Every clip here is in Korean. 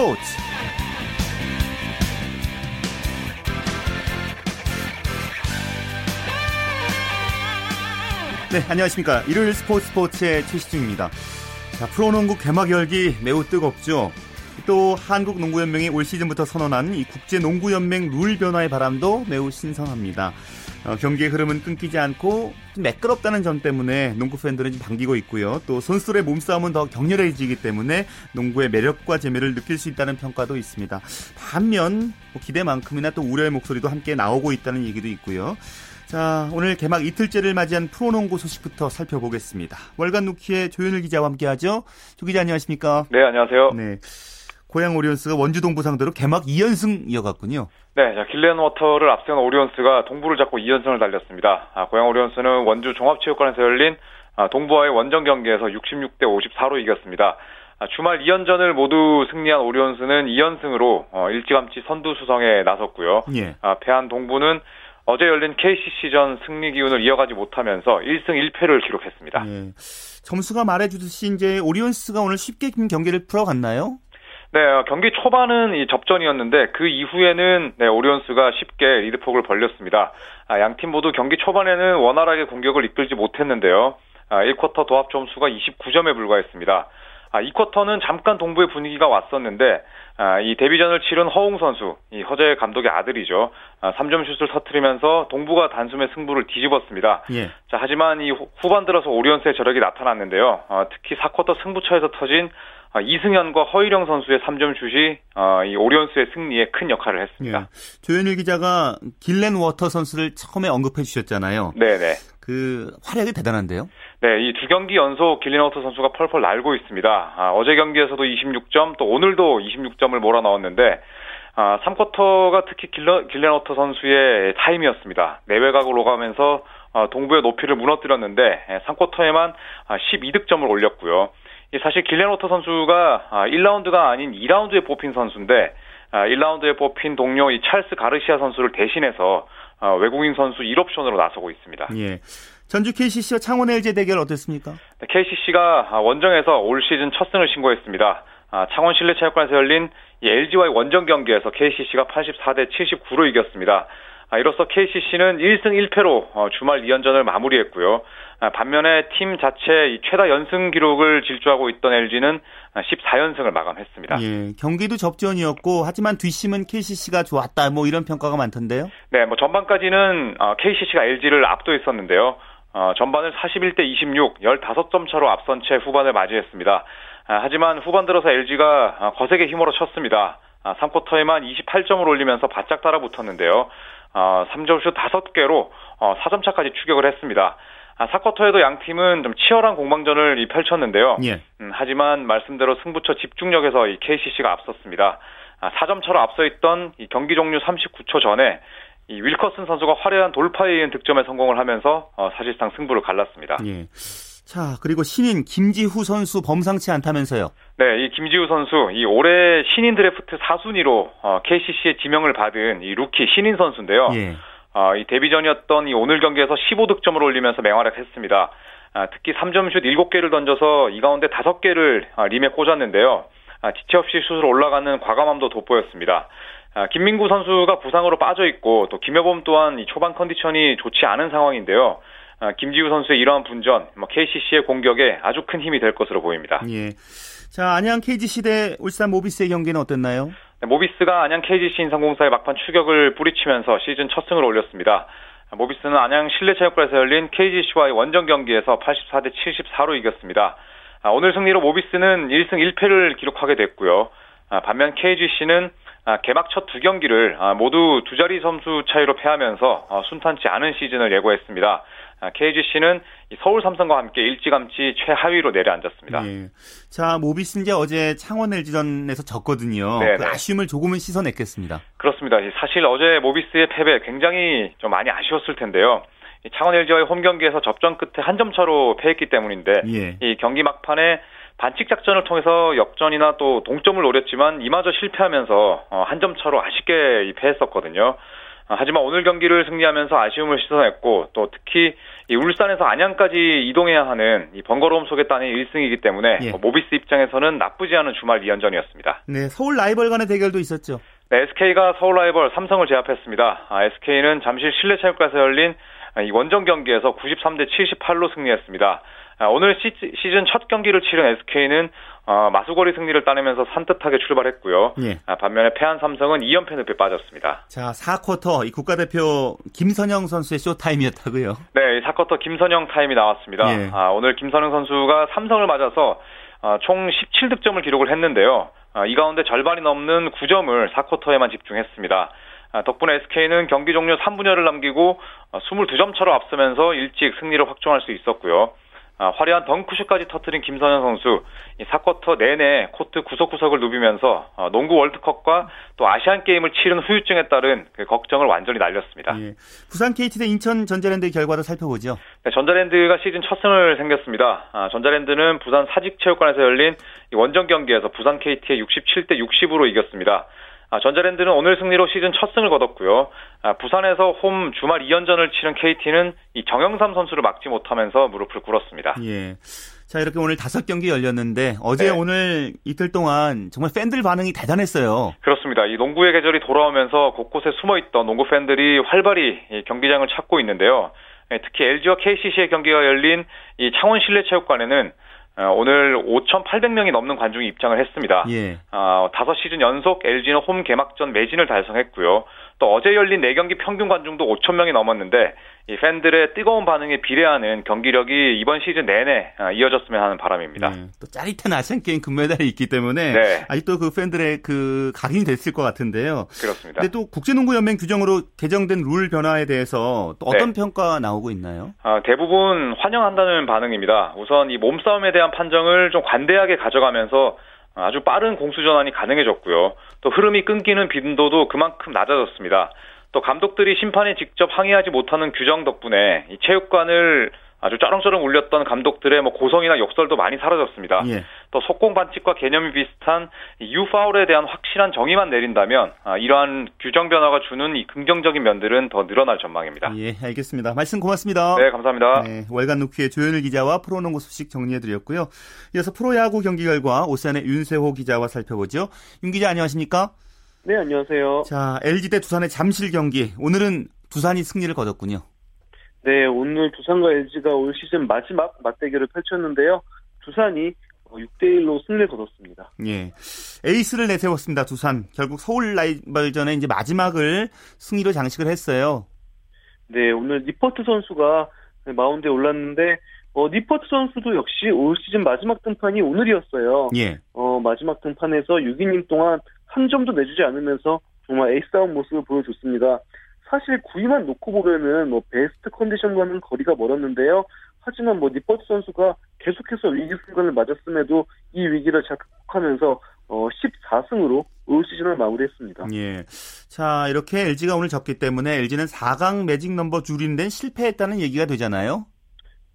스포츠. 네 안녕하십니까. 일요일 스포츠 스포츠의 최시중입니다. 자 프로농구 개막 열기 매우 뜨겁죠. 또 한국 농구연맹이 올 시즌부터 선언한 이 국제농구연맹 룰 변화의 바람도 매우 신선합니다. 어, 경기의 흐름은 끊기지 않고 매끄럽다는 점 때문에 농구 팬들은 좀 반기고 있고요. 또 선수들의 몸싸움은 더 격렬해지기 때문에 농구의 매력과 재미를 느낄 수 있다는 평가도 있습니다. 반면 뭐 기대만큼이나 또 우려의 목소리도 함께 나오고 있다는 얘기도 있고요. 자, 오늘 개막 이틀째를 맞이한 프로농구 소식부터 살펴보겠습니다. 월간 누키의 조현일 기자와 함께하죠. 조 기자 안녕하십니까? 네, 안녕하세요. 네. 고양 오리온스가 원주 동부 상대로 개막 2연승 이어갔군요. 네, 자, 길렌 워터를 앞세운 오리온스가 동부를 잡고 2연승을 달렸습니다. 아, 고양 오리온스는 원주 종합체육관에서 열린 아, 동부와의 원정 경기에서 66대 54로 이겼습니다. 아, 주말 2연전을 모두 승리한 오리온스는 2연승으로 어, 일찌감치 선두 수성에 나섰고요. 예. 아, 패한 동부는 어제 열린 KCC전 승리 기운을 이어가지 못하면서 1승 1패를 기록했습니다. 예. 점수가 말해주듯이 이제 오리온스가 오늘 쉽게 경기를 풀어갔나요? 네, 어, 경기 초반은 이 접전이었는데 그 이후에는 네, 오리온스가 쉽게 리드폭을 벌렸습니다. 아, 양팀 모두 경기 초반에는 원활하게 공격을 이끌지 못했는데요. 아, 1쿼터 도합 점수가 29점에 불과했습니다. 아, 2쿼터는 잠깐 동부의 분위기가 왔었는데 아, 이 데뷔전을 치른 허웅 선수, 이 허재 감독의 아들이죠. 아, 3점 슛을 터트리면서 동부가 단숨에 승부를 뒤집었습니다. 예. 자, 하지만 이 후반 들어서 오리온스의 저력이 나타났는데요. 아, 특히 4쿼터 승부처에서 터진 아, 이승현과 허일영 선수의 3점 슛이 어, 이 오리온스의 승리에 큰 역할을 했습니다. 예. 조현일 기자가 길렌 워터 선수를 처음에 언급해 주셨잖아요. 네네. 그 활약이 대단한데요. 네, 이 두 경기 연속 길렌 워터 선수가 펄펄 날고 있습니다. 아, 어제 경기에서도 26점, 또 오늘도 26점을 몰아넣었는데 아, 3쿼터가 특히 길러, 길렌 워터 선수의 타임이었습니다. 내외곽 오가면서 어, 동부의 높이를 무너뜨렸는데 3쿼터에만 12득점을 올렸고요. 사실 길렌워터 선수가 1라운드가 아, 아닌 2라운드에 뽑힌 선수인데 1라운드에 아, 뽑힌 동료 이 찰스 가르시아 선수를 대신해서 아, 외국인 선수 1옵션으로 나서고 있습니다. 예. 전주 KCC와 창원 LG 대결 어땠습니까? KCC가 원정에서 올 시즌 첫 승을 신고했습니다. 창원 실내체육관에서 열린 LG와의 원정 경기에서 KCC가 84대 79로 이겼습니다. 이로써 KCC는 1승 1패로 어, 주말 2연전을 마무리했고요. 반면에 팀 자체 최다 연승 기록을 질주하고 있던 LG는 14연승을 마감했습니다. 예, 경기도 접전이었고 하지만 뒷심은 KCC가 좋았다 뭐 이런 평가가 많던데요. 네, 뭐 전반까지는 KCC가 어, LG를 압도했었는데요. 어, 전반을 41대 26, 15점 차로 앞선 채 후반을 맞이했습니다. 하지만 후반 들어서 LG가 거세게 힘으로 쳤습니다. 3쿼터에만 28점을 올리면서 바짝 따라붙었는데요. 어, 3점슛 5개로 어, 4점 차까지 추격을 했습니다. 아, 4쿼터에도 양 팀은 좀 치열한 공방전을 펼쳤는데요. 예. 음, 하지만 말씀대로 승부처 집중력에서 이 KCC가 앞섰습니다. 아, 4점 차로 앞서 있던 이 경기 종료 39초 전에 이 윌커슨 선수가 화려한 돌파에 의한 득점에 성공을 하면서 어, 사실상 승부를 갈랐습니다. 예. 자, 그리고 신인 김지후 선수 범상치 않다면서요? 네, 이 김지후 선수, 이 올해 신인 드래프트 4순위로 어, KCC의 지명을 받은 이 루키 신인 선수인데요. 예. 어, 이 데뷔 전이었던 이 오늘 경기에서 15득점을 올리면서 맹활약했습니다. 아, 특히 3점슛 7개를 던져서 이 가운데 5개를 아, 림에 꽂았는데요. 아, 지체 없이 슛으로 올라가는 과감함도 돋보였습니다. 아, 김민구 선수가 부상으로 빠져 있고 또 김여범 또한 이 초반 컨디션이 좋지 않은 상황인데요. 아, 김지우 선수의 이러한 분전, 뭐 KCC의 공격에 아주 큰 힘이 될 것으로 보입니다. 예. 자, 안양 KGC 대 울산 모비스의 경기는 어땠나요? 네, 모비스가 안양 KGC 인상공사의 막판 추격을 뿌리치면서 시즌 첫 승을 올렸습니다. 모비스는 안양 실내체육관에서 열린 KGC와의 원정 경기에서 84대 74로 이겼습니다. 아, 오늘 승리로 모비스는 1승 1패를 기록하게 됐고요. 아, 반면 KGC는 개막 첫 두 경기를 모두 두 자리 점수 차이로 패하면서 어, 순탄치 않은 시즌을 예고했습니다. KGC는 아, 서울 삼성과 함께 일찌감치 최하위로 내려앉았습니다. 네. 자, 모비스 이제 어제 창원 LG전에서 졌거든요. 그 아쉬움을 조금은 씻어냈겠습니다. 그렇습니다. 사실 어제 모비스의 패배 굉장히 좀 많이 아쉬웠을 텐데요. 창원 LG와의 홈 경기에서 접전 끝에 한 점 차로 패했기 때문인데 예. 이 경기 막판에 반칙 작전을 통해서 역전이나 또 동점을 노렸지만 이마저 실패하면서 어, 한점 차로 아쉽게 패했었거든요. 하지만 오늘 경기를 승리하면서 아쉬움을 씻어냈고 또 특히 이 울산에서 안양까지 이동해야 하는 이 번거로움 속에 따는 1승이기 때문에 예. 모비스 입장에서는 나쁘지 않은 주말 2연전이었습니다. 네, 서울 라이벌 간의 대결도 있었죠. 네, SK가 서울 라이벌 삼성을 제압했습니다. 아, SK는 잠실 실내체육관에서 열린 이 원정 경기에서 93대 78로 승리했습니다. 아, 오늘 시즌 첫 경기를 치른 SK는 어, 마수거리 승리를 따내면서 산뜻하게 출발했고요. 예. 아, 반면에 패한 삼성은 2연패 늪에 빠졌습니다. 자, 4쿼터 이 국가대표 김선영 선수의 쇼타임이었다고요? 네, 4쿼터 김선영 타임이 나왔습니다. 예. 아, 오늘 김선영 선수가 삼성을 맞아서 어, 총 17득점을 기록을 했는데요. 어, 이 가운데 절반이 넘는 9점을 4쿼터에만 집중했습니다. 아, 덕분에 SK는 경기 종료 3분여를 남기고 22점 차로 앞서면서 일찍 승리를 확정할 수 있었고요. 아, 화려한 덩크슛까지 터트린 김선현 선수 이 4쿼터 내내 코트 구석구석을 누비면서 어, 농구 월드컵과 또 아시안 게임을 치른 후유증에 따른 그 걱정을 완전히 날렸습니다. 예. 부산 KT 대 인천 전자랜드 결과를 살펴보죠. 네, 전자랜드가 시즌 첫 승을 생겼습니다. 아, 전자랜드는 부산 사직체육관에서 열린 원정 경기에서 부산 KT의 67대 60으로 이겼습니다. 아, 전자랜드는 오늘 승리로 시즌 첫 승을 거뒀고요. 아, 부산에서 홈 주말 2연전을 치른 KT는 이 정영삼 선수를 막지 못하면서 무릎을 꿇었습니다. 예. 자, 이렇게 오늘 다섯 경기 열렸는데 어제 네. 오늘 이틀 동안 정말 팬들 반응이 대단했어요. 그렇습니다. 이 농구의 계절이 돌아오면서 곳곳에 숨어 있던 농구 팬들이 활발히 경기장을 찾고 있는데요. 예, 특히 LG와 KCC의 경기가 열린 이 창원 실내체육관에는 어, 오늘 5,800명이 넘는 관중이 입장을 했습니다. 예. 어, 5시즌 연속 LG는 홈 개막전 매진을 달성했고요. 또 어제 열린 4경기 평균 관중도 5,000명이 넘었는데 이 팬들의 뜨거운 반응에 비례하는 경기력이 이번 시즌 내내 어, 이어졌으면 하는 바람입니다. 네, 또 짜릿한 아시안 게임 금메달이 있기 때문에 네. 아직도 그 팬들의 그 각인이 됐을 것 같은데요. 그렇습니다. 근데 또 국제농구연맹 규정으로 개정된 룰 변화에 대해서 또 어떤 네. 평가 나오고 있나요? 아, 대부분 환영한다는 반응입니다. 우선 이 몸싸움에 대한 판정을 좀 관대하게 가져가면서 아주 빠른 공수 전환이 가능해졌고요. 또 흐름이 끊기는 빈도도 그만큼 낮아졌습니다. 또 감독들이 심판에 직접 항의하지 못하는 규정 덕분에 이 체육관을 아주 쩌렁쩌렁 울렸던 감독들의 뭐 고성이나 욕설도 많이 사라졌습니다. 예. 또 속공 반칙과 개념이 비슷한 유파울에 대한 확실한 정의만 내린다면 아, 이러한 규정 변화가 주는 이 긍정적인 면들은 더 늘어날 전망입니다. 예, 알겠습니다. 말씀 고맙습니다. 네, 감사합니다. 네, 월간 루키의 조현일 기자와 프로농구 소식 정리해드렸고요. 이어서 프로야구 경기 결과 오산의 윤세호 기자와 살펴보죠. 윤 기자 안녕하십니까? 네, 안녕하세요. 자, LG 대 두산의 잠실 경기. 오늘은 두산이 승리를 거뒀군요. 네, 오늘 두산과 LG가 올 시즌 마지막 맞대결을 펼쳤는데요. 두산이 6대1로 승리를 거뒀습니다. 예. 에이스를 내세웠습니다, 두산. 결국 서울 라이벌전에 이제 마지막을 승리로 장식을 했어요. 네, 오늘 니퍼트 선수가 마운드에 올랐는데, 어, 니퍼트 선수도 역시 올 시즌 마지막 등판이 오늘이었어요. 예. 어, 마지막 등판에서 6이닝 동안 한 점도 내주지 않으면서 정말 에이스다운 모습을 보여줬습니다. 사실 구위만 놓고 보면은 뭐 베스트 컨디션과는 거리가 멀었는데요. 하지만 뭐 니퍼트 선수가 계속해서 위기 순간을 맞았음에도 이 위기를 잘 극복하면서 어 14승으로 올 시즌을 마무리했습니다. 예. 자, 이렇게 LG가 오늘 졌기 때문에 LG는 4강 매직 넘버 줄이는데 실패했다는 얘기가 되잖아요.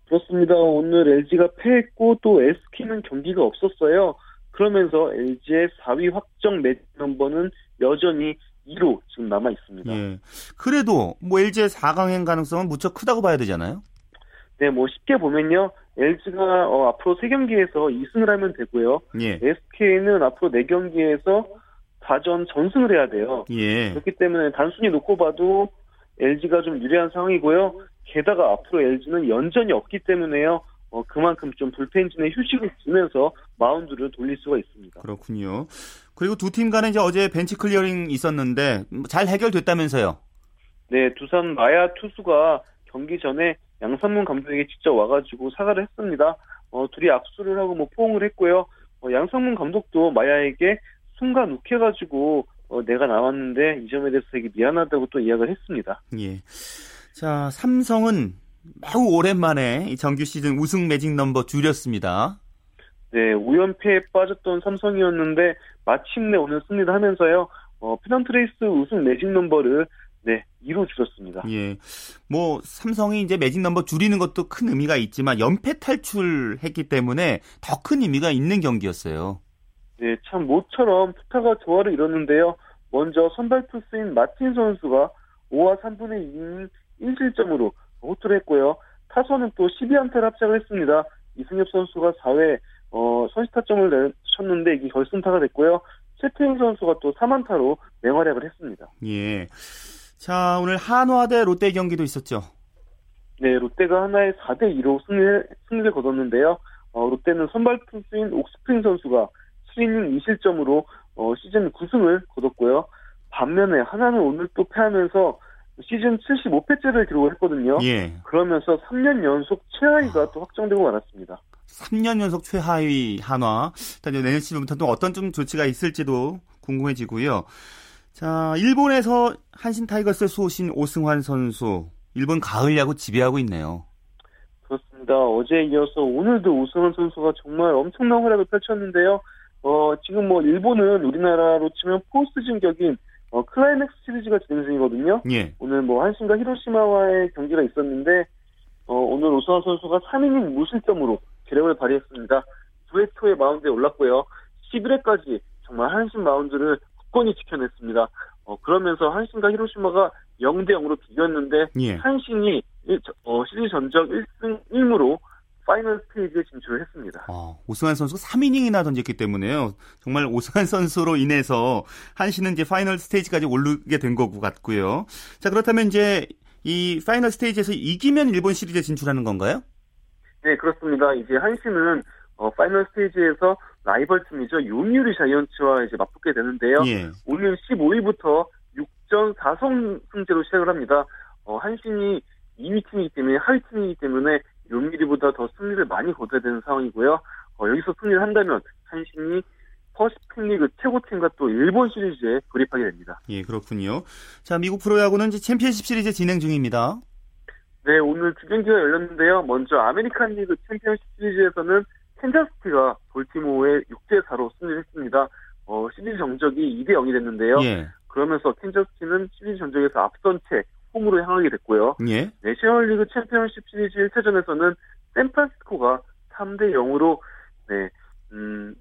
그렇습니다. 오늘 LG가 패했고 또 SK는 경기가 없었어요. 그러면서 LG의 4위 확정 매직 넘버는 여전히 2로 지금 남아 있습니다. 예. 그래도 뭐 LG의 4강행 가능성은 무척 크다고 봐야 되잖아요. 네, 뭐 쉽게 보면요. LG가 어, 앞으로 3경기에서 2승을 하면 되고요. 예. SK는 앞으로 4경기에서 4전 전승을 해야 돼요. 예. 그렇기 때문에 단순히 놓고 봐도 LG가 좀 유리한 상황이고요. 게다가 앞으로 LG는 연전이 없기 때문에요. 어, 그만큼 좀 불펜진에 휴식을 주면서 마운드를 돌릴 수가 있습니다. 그렇군요. 그리고 두 팀 간에 이제 어제 벤치 클리어링 있었는데 잘 해결됐다면서요? 네, 두산 마야 투수가 경기 전에 양상문 감독에게 직접 와가지고 사과를 했습니다. 어, 둘이 악수를 하고 뭐 포옹을 했고요. 어, 양상문 감독도 마야에게 순간 욱해가지고 어, 내가 나왔는데 이 점에 대해서 되게 미안하다고 또 이야기를 했습니다. 예. 자, 삼성은 매우 오랜만에 정규 시즌 우승 매직 넘버 줄였습니다. 네, 5연패에 빠졌던 삼성이었는데 마침내 오늘 승리를 하면서요. 어, 페넌트레이스 우승 매직 넘버를 네, 2로 줄였습니다. 예. 뭐 삼성이 이제 매직 넘버 줄이는 것도 큰 의미가 있지만 연패 탈출했기 때문에 더 큰 의미가 있는 경기였어요. 네, 참 모처럼 투타가 조화를 이뤘는데요. 먼저 선발 투수인 마틴 선수가 5와 3분의 2인 1실점으로 호투를 했고요. 타선은 또 12안타를 합작을 했습니다. 이승엽 선수가 4회 어, 선시타점을 내셨는데 이게 결승타가 됐고요. 최태인 선수가 또 3안타로 맹활약을 했습니다. 예. 자, 오늘 한화 대 롯데 경기도 있었죠. 네, 롯데가 하나의 4대 2로 승리를, 승리를 거뒀는데요. 어, 롯데는 선발 투수인 옥스프링 선수가 7이닝 2실점으로 어, 시즌 9승을 거뒀고요. 반면에 한화는 오늘 또 패하면서 시즌 75패째를 기록을 했거든요. 예. 그러면서 3년 연속 최하위가 아. 또 확정되고 말았습니다. 3년 연속 최하위 한화. 일단 내년 시즌부터 또 어떤 좀 조치가 있을지도 궁금해지고요. 자, 일본에서 한신 타이거스 소속 오승환 선수. 일본 가을 야구 지배하고 있네요. 그렇습니다. 어제 이어서 오늘도 오승환 선수가 정말 엄청난 활약을 펼쳤는데요. 어, 지금 뭐 일본은 우리나라로 치면 포스트 시즌 격인 어, 클라이맥스 시리즈가 진행 중이거든요. 예. 오늘 뭐 한신과 히로시마와의 경기가 있었는데 어, 오늘 오승환 선수가 3이닝 무실점으로 위력을 발휘했습니다. 9회 초에 마운드에 올랐고요. 11회까지 정말 한신 마운드를 굳건히 지켜냈습니다. 어, 그러면서 한신과 히로시마가 0대 0으로 비겼는데 예. 한신이 일, 어, 시리즈 전적 1승 1무로 파이널 스테이지에 진출을 했습니다. 아, 오승환 선수 3이닝이나 던졌기 때문에요. 정말 오승환 선수로 인해서 한신은 이제 파이널 스테이지까지 오르게 된 거고 같고요. 자, 그렇다면 이제 이 파이널 스테이지에서 이기면 일본 시리즈에 진출하는 건가요? 네, 그렇습니다. 이제 한신은 어, 파이널 스테이지에서 라이벌 팀이죠. 요미우리 자이언츠와 이제 맞붙게 되는데요. 예. 오늘 15일부터 6전 4성 승제로 시작을 합니다. 어, 한신이 2위 팀이기 때문에 하위 팀이기 때문에 요미우리보다 더 승리를 많이 거둬야 되는 상황이고요. 어, 여기서 승리를 한다면 한신이 퍼시픽리그 최고팀과 또 일본 시리즈에 돌입하게 됩니다. 예, 그렇군요. 자, 미국 프로야구는 이제 챔피언십 시리즈 진행 중입니다. 네, 오늘 두 경기가 열렸는데요. 먼저 아메리칸 리그 챔피언십 시리즈에서는 캔자스시티가 볼티모어에 6대 4로 승리했습니다. 어, 시리즈 전적이 2대 0이 됐는데요. 예. 그러면서 캔자스시티는 시리즈 전적에서 앞선 채 홈으로 향하게 됐고요. 예. 내셔널리그 챔피언십 시리즈 1차전에서는 샌프란시스코가 3대 0으로 네, 음,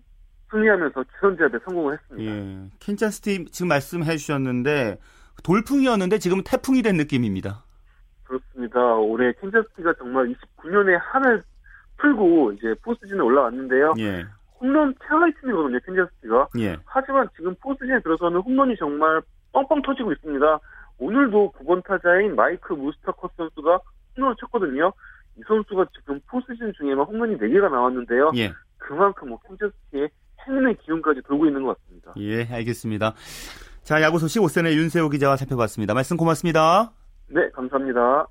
승리하면서 기선제압에 성공을 했습니다. 예. 캔자스시티 지금 말씀해 주셨는데 돌풍이었는데 지금은 태풍이 된 느낌입니다. 그렇습니다. 올해 캔자스시티가 정말 29년의 한을 풀고 이제 포스트시즌에 올라왔는데요. 예. 홈런 최하위 팀이거든요, 캔자스시티가. 예. 하지만 지금 포스트시즌에 들어서는 홈런이 정말 뻥뻥 터지고 있습니다. 오늘도 9번 타자인 마이크 무스타커 선수가 홈런을 쳤거든요. 이 선수가 지금 포스트진 중에만 홈런이 4개가 나왔는데요. 예. 그만큼 뭐 캔자스티의 행운의 기운까지 돌고 있는 것 같습니다. 예, 알겠습니다. 자, 야구 소식 오센의 윤세호 기자와 살펴봤습니다. 말씀 고맙습니다. 네, 감사합니다.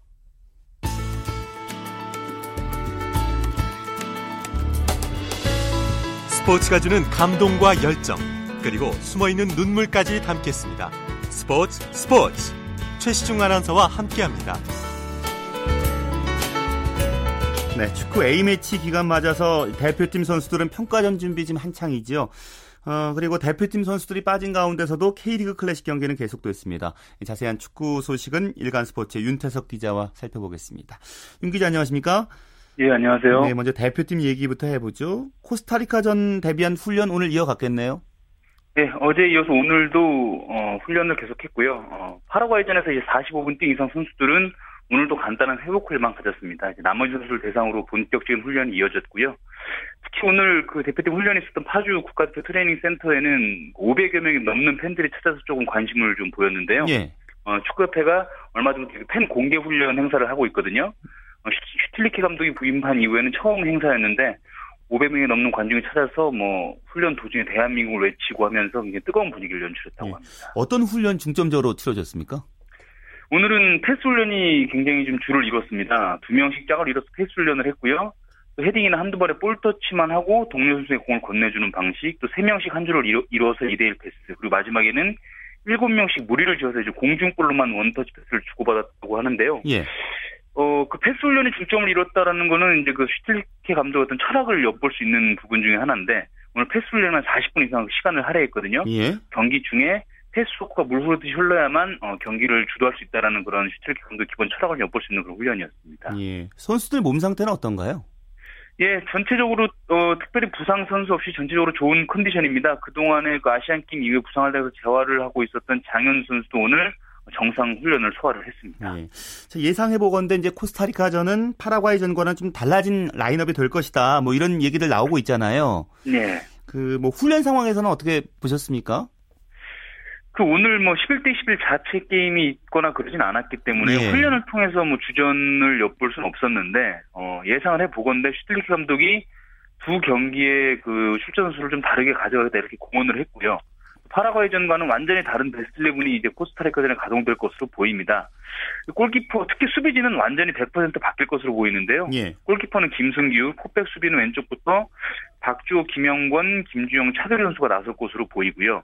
스포츠가 주는 감동과 열정, 그리고 숨어있는 눈물까지 담겠습니다. 스포츠 스포츠 최시중 아나운서와 함께합니다. 네, 축구 A매치 기간 맞아서 대표팀 선수들은 평가전 준비 지금 한창이죠. 어, 그리고 대표팀 선수들이 빠진 가운데서도 K리그 클래식 경기는 계속됐습니다. 자세한 축구 소식은 일간 스포츠의 윤태석 기자와 살펴보겠습니다. 윤 기자 안녕하십니까? 예, 안녕하세요. 네, 먼저 대표팀 얘기부터 해보죠. 코스타리카전 대비한 훈련 오늘 이어갔겠네요? 네, 어제 이어서 오늘도 어, 훈련을 계속했고요. 어, 파라과이전에서 이제 45분 뛰 이상 선수들은 오늘도 간단한 회복 훈련만 가졌습니다. 이제 나머지 선수를 대상으로 본격적인 훈련이 이어졌고요. 특히 오늘 그 대표팀 훈련이 있었던 파주 국가대표 트레이닝 센터에는 500여 명이 넘는 팬들이 찾아서 조금 관심을 좀 보였는데요. 예. 어, 축구협회가 얼마 전에 그 팬 공개 훈련 행사를 하고 있거든요. 어, 슈틸리케 감독이 부임한 이후에는 처음 행사였는데 500명이 넘는 관중이 찾아서 뭐 훈련 도중에 대한민국을 외치고 하면서 굉장히 뜨거운 분위기를 연출했다고 예. 합니다. 어떤 훈련 중점적으로 치러졌습니까? 오늘은 패스 훈련이 굉장히 좀 주를 이뤘습니다. 두 명씩 짝을 이뤄서 패스 훈련을 했고요. 또 헤딩이나 한두 번의 볼 터치만 하고 동료 선수의 공을 건네주는 방식, 또 세 명씩 한 줄을 이뤄, 이뤄서 2대1 패스, 그리고 마지막에는 7명씩 무리를 지어서 이제 공중볼로만 원터치 패스를 주고받았다고 하는데요. 예. 어, 그 패스 훈련이 중점을 이뤘다라는 거는 이제 그 슈틸리케 감독 어떤 철학을 엿볼 수 있는 부분 중에 하나인데, 오늘 패스 훈련은 40분 이상 시간을 할애했거든요. 예. 경기 중에 패스 워크가 물 흐르듯이 흘러야만 어, 경기를 주도할 수 있다라는 그런 슈틸리케 감독 기본 철학을 엿볼 수 있는 그런 훈련이었습니다. 예. 선수들 몸 상태는 어떤가요? 예, 전체적으로 어, 특별히 부상 선수 없이 전체적으로 좋은 컨디션입니다. 그동안에 그 아시안 게임 이후에 부상을 당해서 재활을 하고 있었던 장현 선수도 오늘 정상 훈련을 소화를 했습니다. 네. 예상해 보건데 이제 코스타리카전은 파라과이전과는 좀 달라진 라인업이 될 것이다. 뭐 이런 얘기들 나오고 있잖아요. 네. 그 뭐 훈련 상황에서는 어떻게 보셨습니까? 그 오늘 뭐 11대 11 자체 게임이 있거나 그러진 않았기 때문에 예. 훈련을 통해서 뭐 주전을 엿볼 수는 없었는데 어, 예상을 해 보건데 슈틸리키 감독이 두 경기의 그 출전 수를 좀 다르게 가져가겠다 이렇게 공언을 했고요. 파라과이전과는 완전히 다른 베스트 11이 이제 코스타리카전에 가동될 것으로 보입니다. 골키퍼 특히 수비진은 완전히 100% 바뀔 것으로 보이는데요. 예. 골키퍼는 김승규, 포백 수비는 왼쪽부터 박주호, 김영권, 김주영, 차도리 선수가 나설 것으로 보이고요.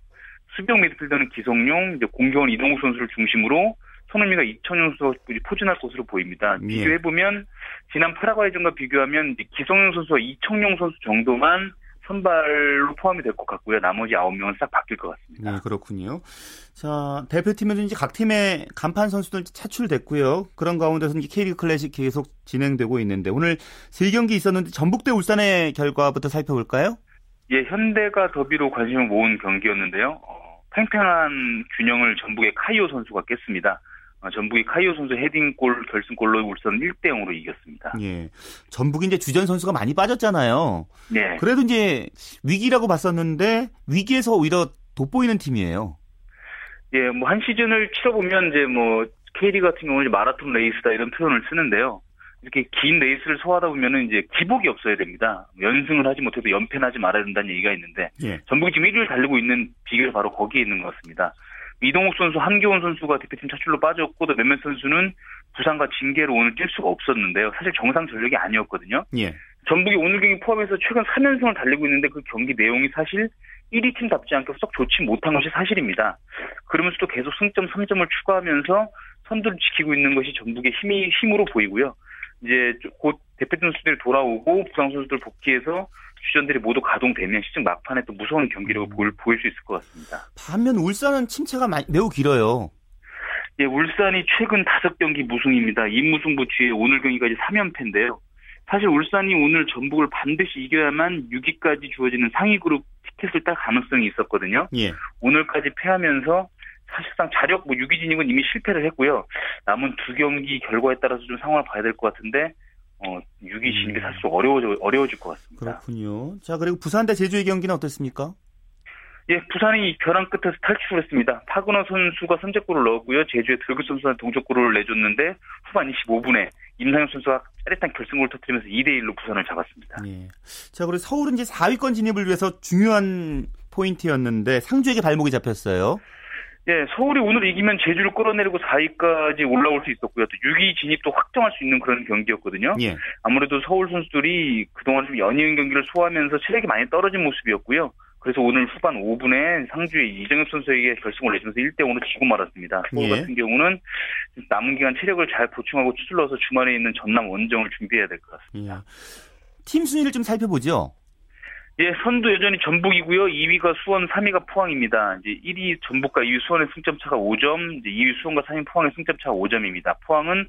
수비형 미드필더는 기성용, 이제 공격은 이동욱 선수를 중심으로 손흥민과 이천용 선수가 포진할 것으로 보입니다. 예. 비교해보면 지난 파라과이전과 비교하면 기성용 선수와 이청용 선수 정도만 선발로 포함이 될 것 같고요. 나머지 9명은 싹 바뀔 것 같습니다. 네, 그렇군요. 자, 대표팀에도 이제 각 팀의 간판 선수들 차출됐고요. 그런 가운데서 이제 K리그 클래식 계속 진행되고 있는데 오늘 세 경기 있었는데 전북대 울산의 결과부터 살펴볼까요? 예, 현대가 더비로 관심을 모은 경기였는데요. 어, 팽팽한 균형을 전북의 카이오 선수가 깼습니다. 어, 전북이 카이오 선수 헤딩골 결승골로 울산 1대 0으로 이겼습니다. 예. 전북이 이제 주전 선수가 많이 빠졌잖아요. 네. 그래도 이제 위기라고 봤었는데 위기에서 오히려 돋보이는 팀이에요. 예, 뭐 한 시즌을 치러보면 이제 뭐 K리그 같은 경우는 마라톤 레이스다 이런 표현을 쓰는데요. 이렇게 긴 레이스를 소화하다 보면은 이제 기복이 없어야 됩니다. 연승을 하지 못해도 연패하지 말아야 된다는 얘기가 있는데 예. 전북이 지금 1위를 달리고 있는 비결이 바로 거기에 있는 것 같습니다. 이동욱 선수, 한기원 선수가 대표팀 차출로 빠졌고 또 몇몇 선수는 부상과 징계로 오늘 뛸 수가 없었는데요. 사실 정상 전력이 아니었거든요. 예. 전북이 오늘 경기 포함해서 최근 3연승을 달리고 있는데 그 경기 내용이 사실 1위 팀답지 않게 썩 좋지 못한 것이 사실입니다. 그러면서도 계속 승점 3점을 추가하면서 선두를 지키고 있는 것이 전북의 힘이 힘으로 보이고요. 이제 곧 대표팀 선수들이 돌아오고 부상 선수들 복귀해서 주전들이 모두 가동되면 시즌 막판에 또 무서운 경기력을 음. 보일, 보일 수 있을 것 같습니다. 반면 울산은 침체가 매우 길어요. 예, 울산이 최근 다섯 경기 무승입니다. 임무승부 뒤에 오늘 경기까지 3연패인데요. 사실 울산이 오늘 전북을 반드시 이겨야만 6위까지 주어지는 상위 그룹 티켓을 딸 가능성이 있었거든요. 예. 오늘까지 패하면서 사실상 자력 뭐 6위 진입은 이미 실패를 했고요. 남은 두 경기 결과에 따라서 좀 상황을 봐야 될 것 같은데 어, 6위 진입이 음. 사실 어려워져, 어려워질 것 같습니다. 그렇군요. 자, 그리고 부산 대 제주의 경기는 어떻습니까? 예, 부산이 벼랑 끝에서 탈출을 했습니다. 파그너 선수가 선제골을 넣었고요. 제주의 들그 선수가 동족골을 내줬는데 후반 25분에 임상현 선수가 짜릿한 결승골을 터뜨리면서 2대1로 부산을 잡았습니다. 예. 자, 그리고 서울은 이제 4위권 진입을 위해서 중요한 포인트였는데 상주에게 발목이 잡혔어요. 예, 서울이 오늘 이기면 제주를 끌어내리고 4위까지 올라올 수 있었고요. 또 6위 진입도 확정할 수 있는 그런 경기였거든요. 예. 아무래도 서울 선수들이 그동안 좀 연이은 경기를 소화하면서 체력이 많이 떨어진 모습이었고요. 그래서 오늘 후반 5분에 상주의 이정엽 선수에게 결승을 내주면서 1대 5로 지고 말았습니다. 서울 예. 같은 경우는 남은 기간 체력을 잘 보충하고 추슬러서 주말에 있는 전남 원정을 준비해야 될 것 같습니다. 예. 팀 순위를 좀 살펴보죠. 예, 선두 여전히 전북이고요. 2위가 수원, 3위가 포항입니다. 이제 1위 전북과 2위 수원의 승점 차가 5점, 이제 2위 수원과 3위 포항의 승점 차가 5점입니다. 포항은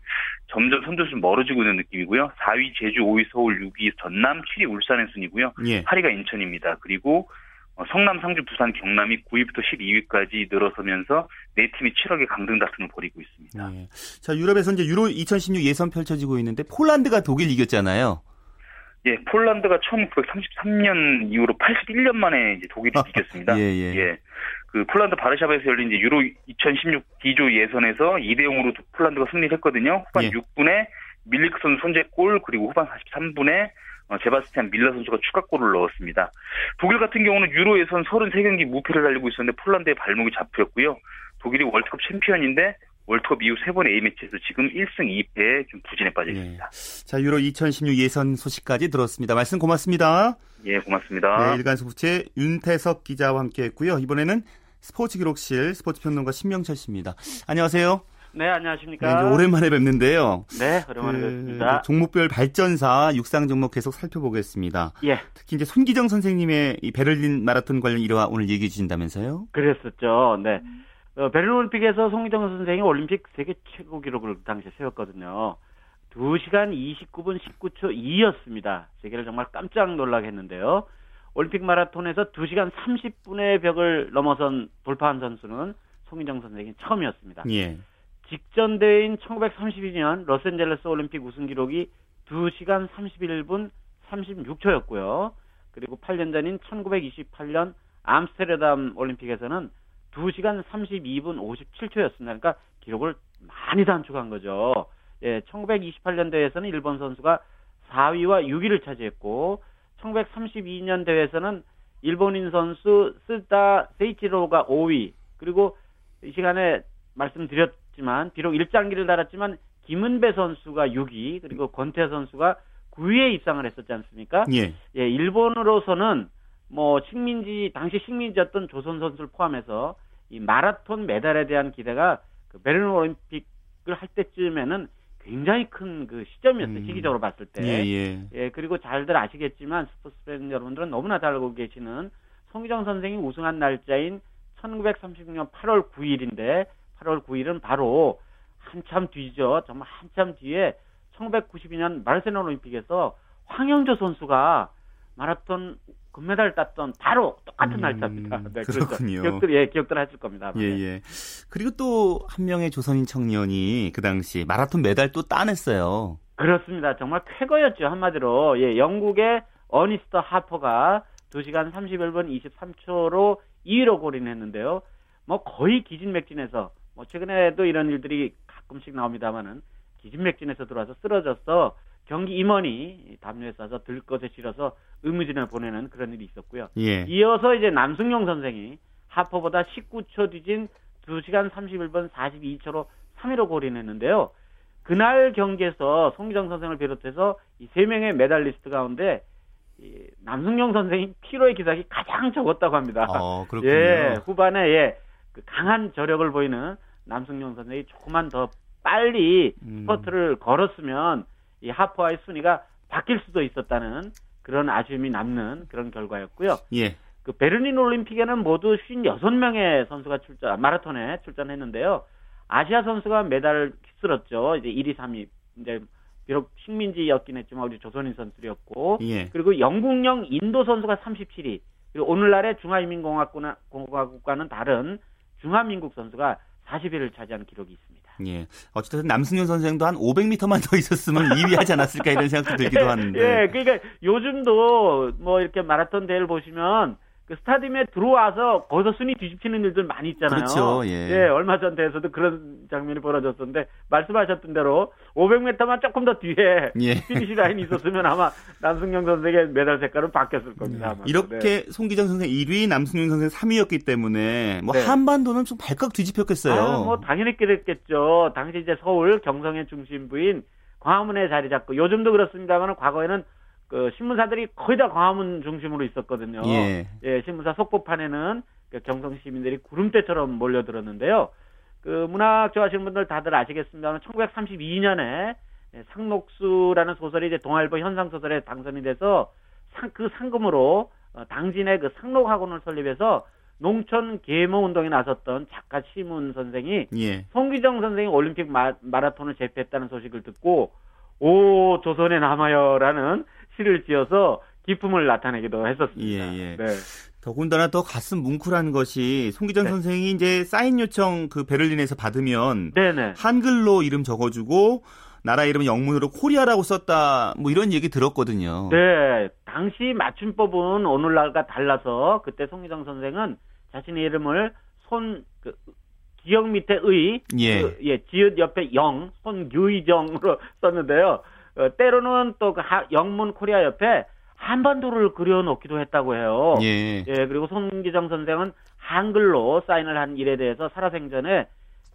점점 선두에서 멀어지고 있는 느낌이고요. 4위 제주, 5위 서울, 6위 전남, 7위 울산의 순이고요. 예. 8위가 인천입니다. 그리고 어, 성남, 상주, 부산, 경남이 9위부터 12위까지 늘어서면서 네 팀이 7억의 강등 다툼을 벌이고 있습니다. 예. 자, 유럽에서 이제 유로 2016 예선 펼쳐지고 있는데 폴란드가 독일 이겼잖아요. 예, 폴란드가 1933년 이후로 81년 만에 이제 독일이 아, 이겼습니다. 예, 예. 예. 그 폴란드 바르샤바에서 열린 이제 유로 2016 D조 예선에서 2대 0으로 폴란드가 승리를 했거든요. 후반 예. 6분에 밀리크 선수 선제골 그리고 후반 43분에 어, 제바스티안 밀라 선수가 추가골을 넣었습니다. 독일 같은 경우는 유로 예선 33경기 무패를 달리고 있었는데 폴란드의 발목이 잡혔고요. 독일이 월드컵 챔피언인데 월드컵 이후 세 번의 A매치에서 지금 1승 2패에 좀 부진에 빠져 있습니다. 네. 자, 유로 2016 예선 소식까지 들었습니다. 말씀 고맙습니다. 예, 고맙습니다. 네, 일간 스포츠의 윤태석 기자와 함께 했고요. 이번에는 스포츠 기록실 스포츠 평론가 신명철 씨입니다. 안녕하세요. 네, 안녕하십니까. 네, 오랜만에 뵙는데요. 네, 오랜만에 그, 뵙습니다. 종목별 발전사 육상 종목 계속 살펴보겠습니다. 예. 특히 이제 손기정 선생님의 이 베를린 마라톤 관련 일화 오늘 얘기해 주신다면서요? 그랬었죠. 네. 어, 베를린 올림픽에서 송희정 선생이 올림픽 세계 최고 기록을 그 당시에 세웠거든요. 2시간 29분 19초 2였습니다. 세계를 정말 깜짝 놀라게 했는데요. 올림픽 마라톤에서 2시간 30분의 벽을 넘어선 돌파한 선수는 송희정 선생이 처음이었습니다. 예. 직전 대회인 1932년 로스앤젤레스 올림픽 우승 기록이 2시간 31분 36초였고요. 그리고 8년 전인 1928년 암스테르담 올림픽에서는 2시간 32분 57초였습니다. 그러니까 기록을 많이 단축한 거죠. 예, 1928년 대회에서는 일본 선수가 4위와 6위를 차지했고 1932년 대회에서는 일본인 선수 스다 세이치로가 5위 그리고 이 시간에 말씀드렸지만 비록 일장기를 달았지만 김은배 선수가 6위 그리고 권태 선수가 9위에 입상을 했었지 않습니까? 예. 예, 일본으로서는 뭐 식민지 당시 식민지였던 조선 선수를 포함해서 이 마라톤 메달에 대한 기대가 그 베르린 올림픽을 할 때쯤에는 굉장히 큰 그 시점이었어요. 음. 시기적으로 봤을 때. 예, 예. 예, 그리고 잘들 아시겠지만 스포츠 팬 여러분들은 너무나 잘 알고 계시는 송희정 선생이 우승한 날짜인 1936년 8월 9일인데 8월 9일은 바로 한참 뒤죠. 정말 한참 뒤에 1992년 마르세나 올림픽에서 황영조 선수가 마라톤 금메달 땄던 바로 똑같은 음, 날짜입니다. 네, 그렇군요. 기억들 예, 기억들 하실 겁니다. 예, 예. 그리고 또 한 명의 조선인 청년이 그 당시 마라톤 메달 또 따냈어요. 그렇습니다. 정말 쾌거였죠. 한마디로. 예, 영국의 어니스터 하퍼가 2시간 31분 23초로 2위로 골인했는데요. 뭐 거의 기진맥진해서 뭐 최근에도 이런 일들이 가끔씩 나옵니다만은 기진맥진해서 들어와서 쓰러졌어 경기 임원이 담요에 싸서 들것에 실어서 의무진을 보내는 그런 일이 있었고요. 예. 이어서 이제 남승용 선생이 하퍼보다 19초 뒤진 2시간 31분 42초로 3위로 골인했는데요. 그날 경기에서 송기정 선생을 비롯해서 이 세 명의 메달리스트 가운데 이 남승룡 선생이 피로의 기색이 가장 적었다고 합니다. 어, 그렇군요. 예, 후반에 예, 그 강한 저력을 보이는 남승룡 선생이 조금만 더 빨리 음. 스퍼트를 걸었으면 이 하퍼와의 순위가 바뀔 수도 있었다는 그런 아쉬움이 남는 그런 결과였고요. 예. 그 베를린 올림픽에는 모두 56명의 선수가 출전, 마라톤에 출전했는데요. 아시아 선수가 메달을 휩쓸었죠. 이제 1위, 3위. 이제 비록 식민지였긴 했지만 우리 조선인 선수였고 예. 그리고 영국령 인도 선수가 37위. 그리고 오늘날의 중화인민공화국과는 다른 중화민국 선수가 40위를 차지한 기록이 있습니다. 예. 어쨌든 남승현 선생도 한 500m만 더 있었으면 2위 하지 않았을까 이런 생각도 들기도 하는데. 예, 그러니까 요즘도 뭐 이렇게 마라톤 대회를 보시면 그 스타디움에 들어와서 거기서 순위 뒤집히는 일들 많이 있잖아요. 그렇죠. 예. 예 얼마 전 대회에서도 그런 장면이 벌어졌었는데 말씀하셨던 대로 500m만 조금 더 뒤에 예. 피니시 라인이 있었으면 아마 남승룡 선생의 메달 색깔은 바뀌었을 겁니다. 음. 이렇게 네. 손기정 선생 1위, 남승룡 선생 3위였기 때문에 뭐 네. 한반도는 좀 발칵 뒤집혔겠어요. 아, 뭐 당연히 그랬겠죠. 당시 이제 서울 경성의 중심부인 광화문에 자리 잡고 요즘도 그렇습니다만 과거에는 그 신문사들이 거의 다 광화문 중심으로 있었거든요. 예. 예 신문사 속보판에는 그 경성 시민들이 구름떼처럼 몰려들었는데요. 그 문학 좋아하시는 분들 다들 아시겠습니다만 1932년에 상록수라는 소설이 이제 동아일보 현상 소설에 당선이 돼서 상, 그 상금으로 어, 당진의 그 상록학원을 설립해서 농촌 계모 운동에 나섰던 작가 시문 선생이 예. 송기정 선생이 올림픽 마, 마라톤을 제패했다는 소식을 듣고 오 조선에 남아요라는 시를 지어서 기쁨을 나타내기도 했었습니다. 예, 예. 네. 더군다나 더 가슴 뭉클한 것이 송기정 네. 선생이 이제 사인 요청 그 베를린에서 받으면 네네. 한글로 이름 적어주고 나라 이름 영문으로 코리아라고 썼다 뭐 이런 얘기 들었거든요. 네, 당시 맞춤법은 오늘날과 달라서 그때 손기정 선생은 자신의 이름을 손 그, 기역 밑에 의, 예. 그, 예, 지읒 옆에 영, 손긔정으로 썼는데요. 어, 때로는 또 그 영문 코리아 옆에 한반도를 그려놓기도 했다고 해요. 예. 예 그리고 손기정 선생은 한글로 사인을 한 일에 대해서 살아생전에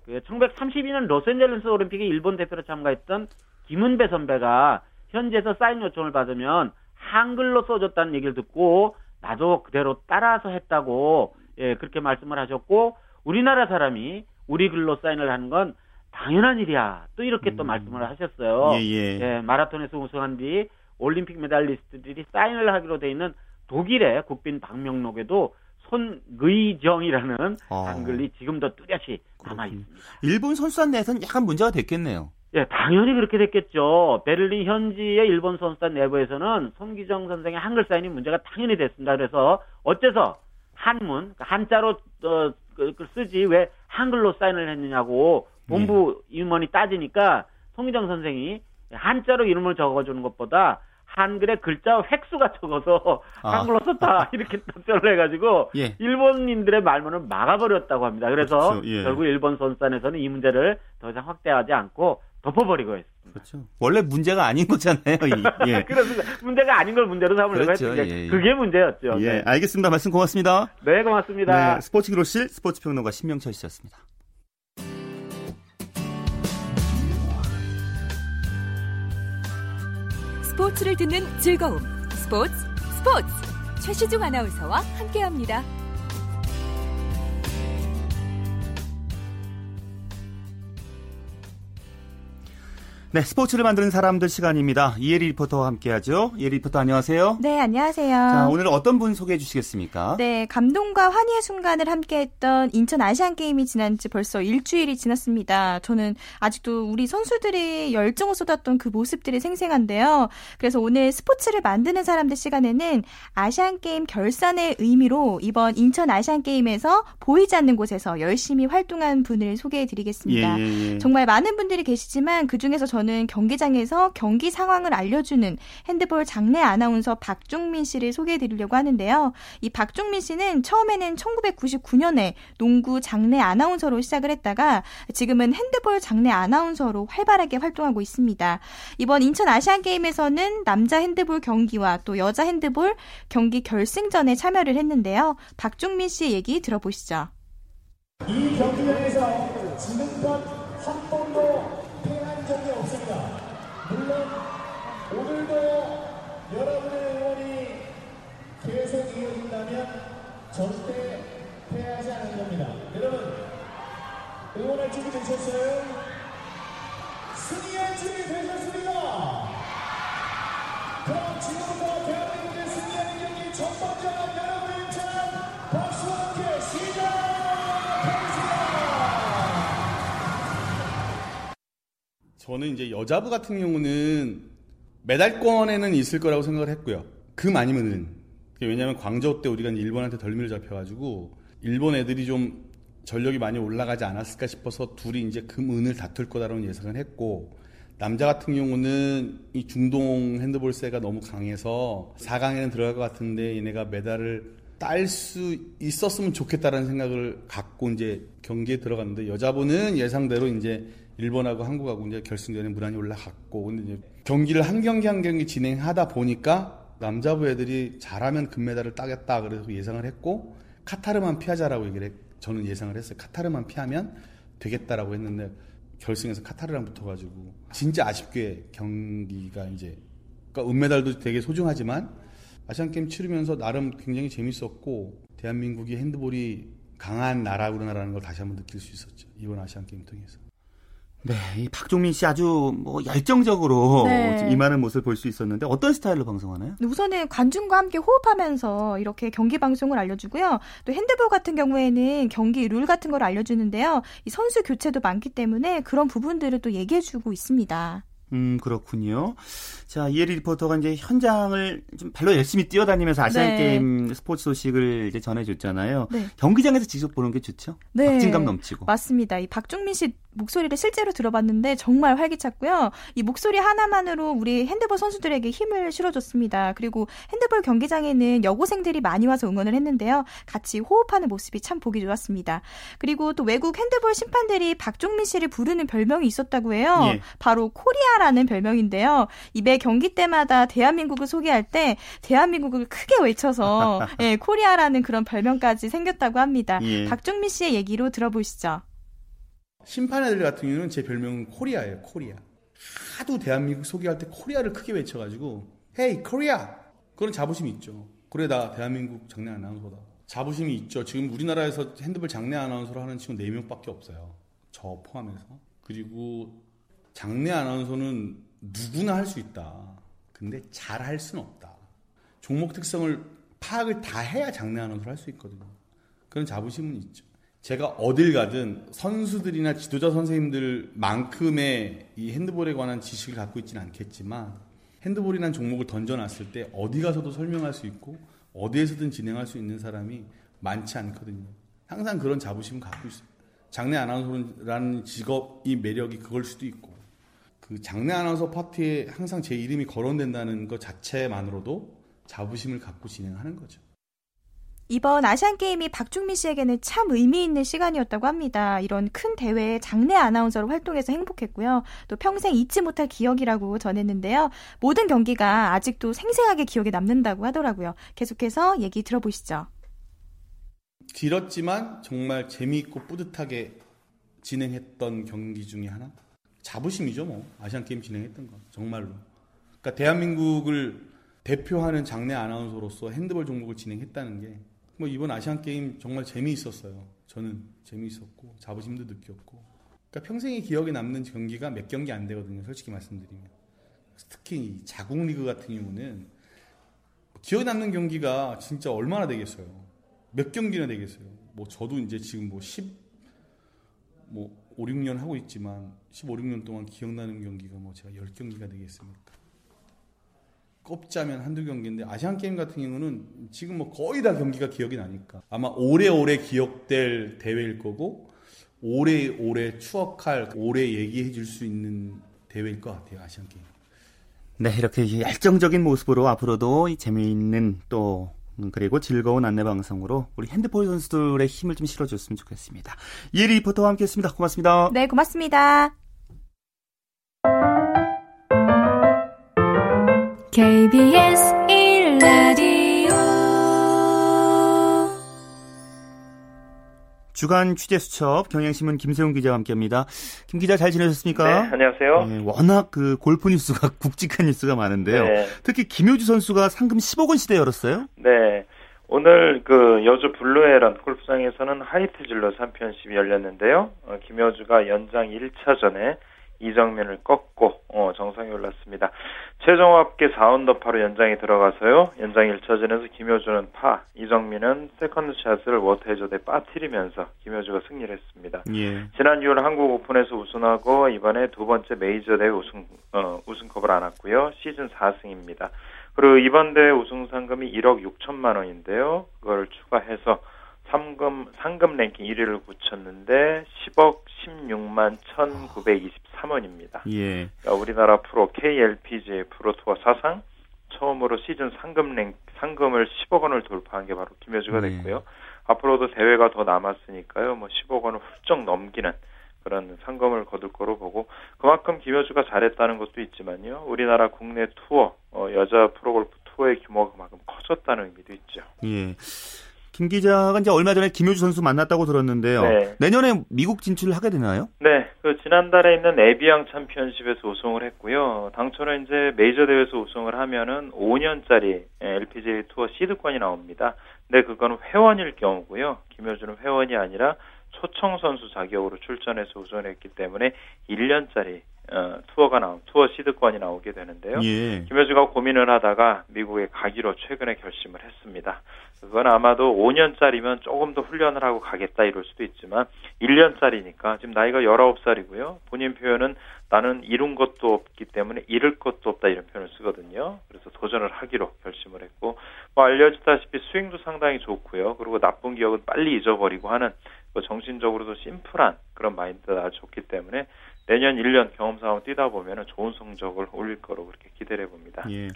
그 1932년 로스앤젤레스 올림픽에 일본 대표로 참가했던 김은배 선배가 현지에서 사인 요청을 받으면 한글로 써줬다는 얘기를 듣고 나도 그대로 따라서 했다고 예 그렇게 말씀을 하셨고 우리나라 사람이 우리 글로 사인을 하는 건 당연한 일이야. 또 이렇게 음. 또 말씀을 하셨어요. 예, 예. 예, 마라톤에서 우승한 뒤 올림픽 메달리스트들이 사인을 하기로 돼 있는 독일의 국빈 방명록에도 손의정이라는 어. 한글이 지금도 뚜렷이 남아 있습니다. 일본 선수단 내에서는 약간 문제가 됐겠네요. 예, 당연히 그렇게 됐겠죠. 베를린 현지의 일본 선수단 내부에서는 손기정 선생의 한글 사인이 문제가 당연히 됐습니다. 그래서 어째서 한문, 그러니까 한자로 어, 그, 그 쓰지 왜 한글로 사인을 했느냐고 본부 예. 임원이 따지니까 송희정 선생이 한자로 이름을 적어주는 것보다 한글의 글자 획수가 적어서 아. 한글로 썼다 이렇게 답변을 해가지고 예. 일본인들의 말문을 막아버렸다고 합니다. 그래서 그렇죠. 예. 결국 일본 선산에서는 이 문제를 더 이상 확대하지 않고 덮어버리고 했습니다. 그렇죠. 원래 문제가 아닌 거잖아요. 예. 그렇습니다. 문제가 아닌 걸 문제로 삼으려고 그렇죠. 했죠. 예, 예. 그게 문제였죠. 예, 네. 알겠습니다. 말씀 고맙습니다. 네, 고맙습니다. 네, 스포츠 기로실 스포츠 평론가 신명철 씨였습니다. 스포츠를 듣는 즐거움. 스포츠, 스포츠. 최시중 아나운서와 함께합니다. 네, 스포츠를 만드는 사람들 시간입니다. 이혜리 리포터와 함께하죠. 이혜리 리포터 안녕하세요. 네, 안녕하세요. 자, 오늘 어떤 분 소개해 주시겠습니까? 네, 감동과 환희의 순간을 함께했던 인천 아시안 게임이 지난 지 벌써 일주일이 지났습니다. 저는 아직도 우리 선수들이 열정을 쏟았던 그 모습들이 생생한데요. 그래서 오늘 스포츠를 만드는 사람들 시간에는 아시안 게임 결산의 의미로 이번 인천 아시안 게임에서 보이지 않는 곳에서 열심히 활동한 분을 소개해 드리겠습니다. 예, 예, 예. 정말 많은 분들이 계시지만 그 중에서 저는 저는 경기장에서 경기 상황을 알려주는 핸드볼 장내 아나운서 박종민 씨를 소개해 드리려고 하는데요. 이 박종민 씨는 처음에는 1999년에 농구 장내 아나운서로 시작을 했다가 지금은 핸드볼 장내 아나운서로 활발하게 활동하고 있습니다. 이번 인천 아시안 게임에서는 남자 핸드볼 경기와 또 여자 핸드볼 경기 결승전에 참여를 했는데요. 박종민 씨의 얘기 들어보시죠. 이 경기장에서 지금껏 한 번 저는 이제 여자부 같은 경우는 메달권에는 있을 거라고 생각을 했고요. 금 아니면 은. 왜냐하면 광저우 때 우리가 일본한테 덜미를 잡혀가지고 일본 애들이 좀 전력이 많이 올라가지 않았을까 싶어서 둘이 이제 금, 은을 다툴 거다라는 예상을 했고 남자 같은 경우는 이 중동 핸드볼세가 너무 강해서 4강에는 들어갈 것 같은데 얘네가 메달을 딸 수 있었으면 좋겠다라는 생각을 갖고 이제 경기에 들어갔는데 여자분은 예상대로 이제 일본하고 한국하고 이제 결승전에 무난히 올라갔고 근데 이제 경기를 한 경기 한 경기 진행하다 보니까 남자부 애들이 잘하면 금메달을 따겠다 그래서 예상을 했고 카타르만 피하자라고 얘기를 했, 저는 예상을 했어요. 카타르만 피하면 되겠다라고 했는데 결승에서 카타르랑 붙어가지고 진짜 아쉽게 경기가 이제 그러니까 은메달도 되게 소중하지만 아시안 게임 치르면서 나름 굉장히 재밌었고 대한민국이 핸드볼이 강한 나라구나라는 걸 다시 한번 느낄 수 있었죠 이번 아시안 게임 통해서. 네, 이 박종민 씨 아주 뭐 열정적으로 네. 임하는 모습을 볼 수 있었는데 어떤 스타일로 방송하나요? 우선은 관중과 함께 호흡하면서 이렇게 경기 방송을 알려주고요. 또 핸드볼 같은 경우에는 경기 룰 같은 걸 알려주는데요. 이 선수 교체도 많기 때문에 그런 부분들을 또 얘기해주고 있습니다. 음, 그렇군요. 자, 이혜리 리포터가 이제 현장을 좀 발로 열심히 뛰어다니면서 아시안 네. 게임 스포츠 소식을 이제 전해줬잖아요. 네. 경기장에서 직접 보는 게 좋죠? 네. 박진감 넘치고. 맞습니다. 이 박종민 씨 목소리를 실제로 들어봤는데 정말 활기찼고요. 이 목소리 하나만으로 우리 핸드볼 선수들에게 힘을 실어줬습니다. 그리고 핸드볼 경기장에는 여고생들이 많이 와서 응원을 했는데요. 같이 호흡하는 모습이 참 보기 좋았습니다. 그리고 또 외국 핸드볼 심판들이 박종민 씨를 부르는 별명이 있었다고 해요. 예. 바로 코리아라 는 별명인데요. 매 경기 때마다 대한민국을 소개할 때 대한민국을 크게 외쳐서 예, 코리아라는 그런 별명까지 생겼다고 합니다. 예. 박종민 씨의 얘기로 들어보시죠. 심판애들 같은 경우는 제 별명은 코리아예요. 코리아. 하도 대한민국 소개할 때 코리아를 크게 외쳐가지고 Hey Korea 그런 자부심이 있죠. 그래 나 대한민국 장내 아나운서다. 자부심이 있죠. 지금 우리나라에서 핸드볼 장내 아나운서로 하는 친구 4명밖에 없어요. 저 포함해서. 그리고 장내 아나운서는 누구나 할 수 있다. 근데 잘 할 수는 없다. 종목 특성을 파악을 다 해야 장내 아나운서를 할 수 있거든요. 그런 자부심은 있죠. 제가 어딜 가든 선수들이나 지도자 선생님들만큼의 이 핸드볼에 관한 지식을 갖고 있지는 않겠지만 핸드볼이라는 종목을 던져놨을 때 어디 가서도 설명할 수 있고 어디에서든 진행할 수 있는 사람이 많지 않거든요. 항상 그런 자부심을 갖고 있어요. 장내 아나운서라는 직업이 매력이 그걸 수도 있고 그 장내 아나운서 파티에 항상 제 이름이 거론된다는 것 자체만으로도 자부심을 갖고 진행하는 거죠. 이번 아시안 게임이 박중민 씨에게는 참 의미 있는 시간이었다고 합니다. 이런 큰 대회에 장내 아나운서로 활동해서 행복했고요. 또 평생 잊지 못할 기억이라고 전했는데요. 모든 경기가 아직도 생생하게 기억에 남는다고 하더라고요. 계속해서 얘기 들어보시죠. 길었지만 정말 재미있고 뿌듯하게 진행했던 경기 중에 하나? 자부심이죠, 뭐. 아시안 게임 진행했던 거. 정말로. 그러니까 대한민국을 대표하는 장내 아나운서로서 핸드볼 종목을 진행했다는 게 뭐 이번 아시안 게임 정말 재미있었어요. 저는 재미있었고 자부심도 느꼈고. 그러니까 평생의 기억에 남는 경기가 몇 경기 안 되거든요. 솔직히 말씀드리면. 특히 자국 리그 같은 경우는 기억에 남는 경기가 진짜 얼마나 되겠어요. 몇 경기나 되겠어요. 뭐 저도 이제 지금 뭐 10, 뭐 5, 6년 하고 있지만 15, 16년 동안 기억나는 경기가 뭐 제가 10경기가 되겠습니까? 꼽자면 한두 경기인데 아시안 게임 같은 경우는 지금 뭐 거의 다 경기가 기억이 나니까 아마 오래오래 기억될 대회일 거고 오래오래 추억할 오래 얘기해 줄 수 있는 대회일 것 같아요 아시안 게임. 네 이렇게 열정적인 모습으로 앞으로도 재미있는 또 그리고 즐거운 안내 방송으로 우리 핸드폰 선수들의 힘을 좀 실어줬으면 좋겠습니다. 이혜리 리포터와 함께했습니다. 고맙습니다. 네 고맙습니다. KBS 1라디오 주간 취재 수첩 경향신문 김세훈 기자와 함께합니다. 김 기자 잘 지내셨습니까? 네, 안녕하세요. 네, 워낙 그 골프 뉴스가 굵직한 뉴스가 많은데요. 네. 특히 김효주 선수가 상금 10억 원 시대 열었어요? 네. 오늘 그 여주 블루헤런 골프장에서는 하이트진로 챔피언십이 열렸는데요. 어, 김효주가 연장 1차전에 이정민을 꺾고 어, 정상에 올랐습니다. 최종 합계 4언더파로 연장에 들어가서요. 연장 1차전에서 김효주는 파, 이정민은 세컨드 샷을 워터 해저드에 빠뜨리면서 김효주가 승리를 했습니다. 예. 지난 6월 한국 오픈에서 우승하고 이번에 두 번째 메이저 대회 우승 어, 우승컵을 안았고요. 시즌 4승입니다. 그리고 이번 대회 우승 상금이 1억 6천만 원인데요. 그걸 추가해서 상금 상금 랭킹 1위를 굳혔는데 10억 16만 1,923원입니다. 예. 그러니까 우리나라 프로 KLPGA 프로 투어 사상 처음으로 시즌 상금 랭 상금을 10억 원을 돌파한 게 바로 김효주가 네. 됐고요. 네. 앞으로도 대회가 더 남았으니까요. 뭐 10억 원을 훌쩍 넘기는 그런 상금을 거둘 거로 보고 그만큼 김효주가 잘했다는 것도 있지만요. 우리나라 국내 투어 어, 여자 프로골프 투어의 규모가 그만큼 커졌다는 의미도 있죠. 예. 김 기자가 이제 얼마 전에 김효주 선수 만났다고 들었는데요. 네. 내년에 미국 진출을 하게 되나요? 네. 그 지난달에 있는 에비앙 챔피언십에서 우승을 했고요. 당초는 이제 메이저 대회에서 우승을 하면은 5년짜리 LPGA 투어 시드권이 나옵니다. 근데 그거는 회원일 경우고요. 김효주는 회원이 아니라 초청 선수 자격으로 출전해서 우승을 했기 때문에 1년짜리 어, 투어가 나오 투어 시드권이 나오게 되는데요. 예. 김효주가 고민을 하다가 미국에 가기로 최근에 결심을 했습니다. 그건 아마도 5년짜리면 조금 더 훈련을 하고 가겠다 이럴 수도 있지만 1년짜리니까 지금 나이가 19살이고요. 본인 표현은 나는 이룬 것도 없기 때문에 잃을 것도 없다 이런 표현을 쓰거든요. 그래서 도전을 하기로 결심을 했고 뭐 알려지다시피 스윙도 상당히 좋고요. 그리고 나쁜 기억은 빨리 잊어버리고 하는 뭐 정신적으로도 심플한 그런 마인드가 좋기 때문에 내년 1년 경험 삼아 뛰다 보면 좋은 성적을 올릴 거로 그렇게 기대를 해봅니다. 예.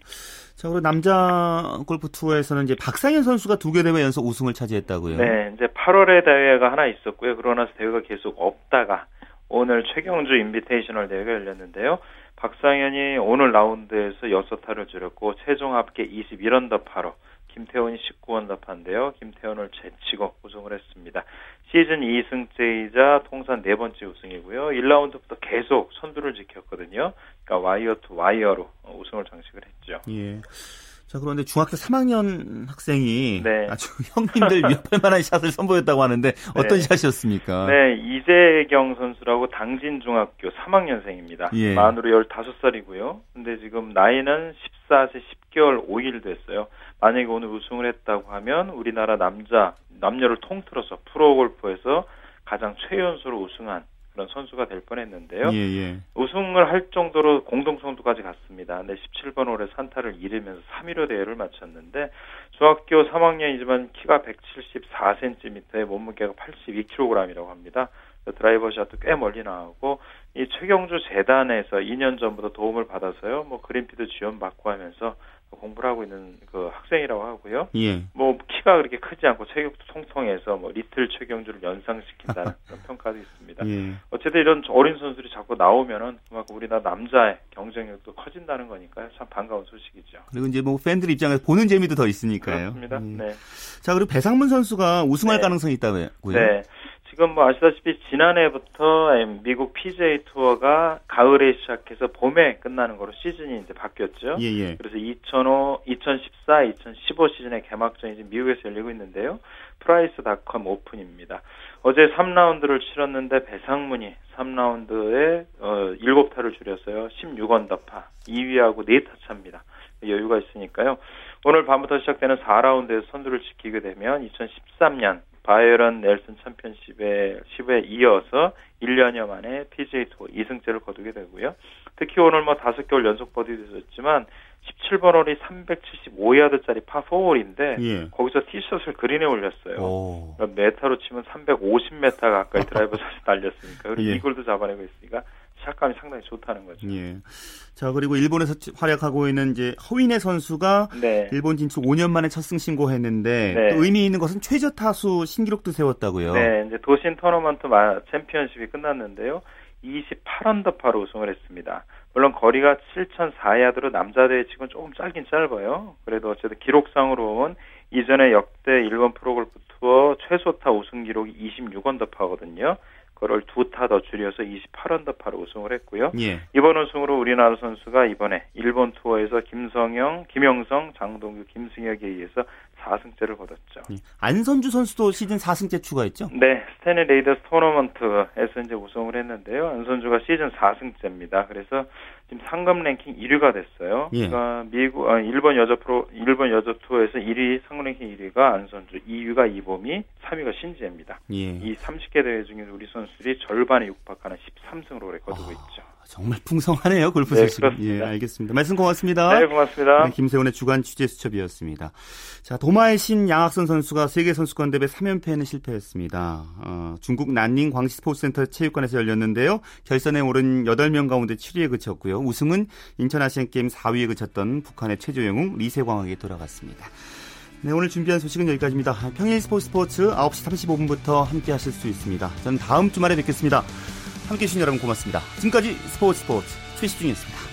자, 그리고 남자 골프 투어에서는 이제 박상현 선수가 두 개 대회 연속 우승을 차지했다고요. 네, 이제 8월에 대회가 하나 있었고요. 그러고 나서 대회가 계속 없다가 오늘 최경주 인비테이셔널 대회가 열렸는데요. 박상현이 오늘 라운드에서 6타를 줄였고 최종 합계 21언더파로 김태훈이 19언더파인데요. 김태훈을 제치고 우승을 했습니다. 시즌 2승째이자 통산 네 번째 우승이고요. 1라운드부터 계속 선두를 지켰거든요. 그러니까 wire to wire로 우승을 장식을 했죠. 예. 자, 그런데 중학교 3학년 학생이 네. 아주 형님들 위협할 만한 샷을 선보였다고 하는데 어떤 네. 샷이었습니까? 네, 이재경 선수라고 당진 중학교 3학년생입니다. 예. 만으로 15살이고요. 근데 지금 나이는 14세 10개월 5일 됐어요. 만약에 오늘 우승을 했다고 하면 우리나라 남자 남녀를 통틀어서 프로 골프에서 가장 최연소로 우승한 그런 선수가 될 뻔했는데요. 예, 예. 우승을 할 정도로 공동성도까지 갔습니다. 근데 17번 홀에 산타를 잃으면서 3위로 대회를 마쳤는데 중학교 3학년이지만 키가 174cm에 몸무게가 82kg이라고 합니다. 드라이버 샷도 꽤 멀리 나오고 이 최경주 재단에서 2년 전부터 도움을 받아서요. 뭐 그린피드 지원 받고 하면서 공부를 하고 있는 그 학생이라고 하고요. 예. 뭐 키가 그렇게 크지 않고 체격도 통통해서 뭐 리틀 최경주를 연상시킨다는 그런 평가도 있습니다. 예. 어쨌든 이런 어린 선수들이 자꾸 나오면은 그만큼 우리나라 남자의 경쟁력도 커진다는 거니까요. 참 반가운 소식이죠. 그리고 이제 뭐 팬들 입장에서 보는 재미도 더 있으니까요. 그렇습니다. 음. 네. 자 그리고 배상문 선수가 우승할 네. 가능성이 있다고요? 네. 지금 뭐 아시다시피 지난해부터 미국 PGA 투어가 가을에 시작해서 봄에 끝나는 거로 시즌이 이제 바뀌었죠. 예, 예. 그래서 2005, 2014, 2015 시즌의 개막전이 지금 미국에서 열리고 있는데요. 프라이스닷컴 오픈입니다. 어제 3라운드를 치렀는데 배상문이 3라운드에 어, 7타를 줄였어요. 16언더파. 2위하고 4타 차입니다. 여유가 있으니까요. 오늘 밤부터 시작되는 4라운드에서 선두를 지키게 되면 2013년 바이런 넬슨 챔피언십에 10에 이어서 1년여 만에 PGA 투어 2승째를 거두게 되고요. 특히 오늘 뭐 다섯 개 홀 연속 버디도 있었지만 17번 홀이 375야드짜리 파4홀인데 예. 거기서 티샷을 그린에 올렸어요. 그러니까 미터로 치면 350m 가까이 드라이버 샷이 날렸으니까 그리고 예. 이글도 잡아내고 있으니까 샷감이 상당히 좋다는 거죠. 예. 자 그리고 일본에서 활약하고 있는 이제 허윈의 선수가 네. 일본 진출 5년 만에 첫 승 신고했는데 네. 또 의미 있는 것은 최저 타수 신기록도 세웠다고요. 네, 이제 도신 토너먼트 챔피언십이 끝났는데요. 28언더파로 우승을 했습니다. 물론 거리가 7,004야드로 남자 대회 치고는 조금 짧긴 짧아요. 그래도 어쨌든 기록상으로는 이전에 역대 일본 프로골프 투어 최소타 우승 기록이 26언더파거든요. 그걸 두 타 더 줄여서 28언더파로 우승을 했고요. 예. 이번 우승으로 우리나라 선수가 이번에 일본 투어에서 김성영, 김형성, 장동규, 김승혁에 의해서 4승째를 거뒀죠. 예. 안선주 선수도 시즌 4승째 추가했죠? 네, 스탠리 레이디스 토너먼트에서 이제 우승을 했는데요. 안선주가 시즌 4승째입니다. 그래서 지금 상금 랭킹 1위가 됐어요. 예. 그러니까 미국, 아, 일본 여자 프로, 일본 여자 투어에서 1위 상금 랭킹 1위가 안선주, 2위가 이보미, 3위가 신지애입니다. 예. 이 30개 대회 중에서 우리 선수들이 절반에 육박하는 13승으로 거두고 어... 있죠. 정말 풍성하네요 골프 네, 소식. 예, 알겠습니다. 말씀 고맙습니다. 네, 고맙습니다. 네, 김세훈의 주간 취재 수첩이었습니다. 자, 도마의 신 양학선 선수가 세계 선수권 대회 3연패에는 실패했습니다. 어, 중국 난닝 광시 스포츠센터 체육관에서 열렸는데요. 결선에 오른 8명 가운데 7위에 그쳤고요. 우승은 인천 아시안 게임 4위에 그쳤던 북한의 최조영웅 리세광에게 돌아갔습니다. 네, 오늘 준비한 소식은 여기까지입니다. 평일 스포츠 스포츠 9시 35분부터 함께 하실 수 있습니다. 저는 다음 주말에 뵙겠습니다. 함께 해 주신 여러분 고맙습니다. 지금까지 스포츠 스포츠 최시중이었습니다.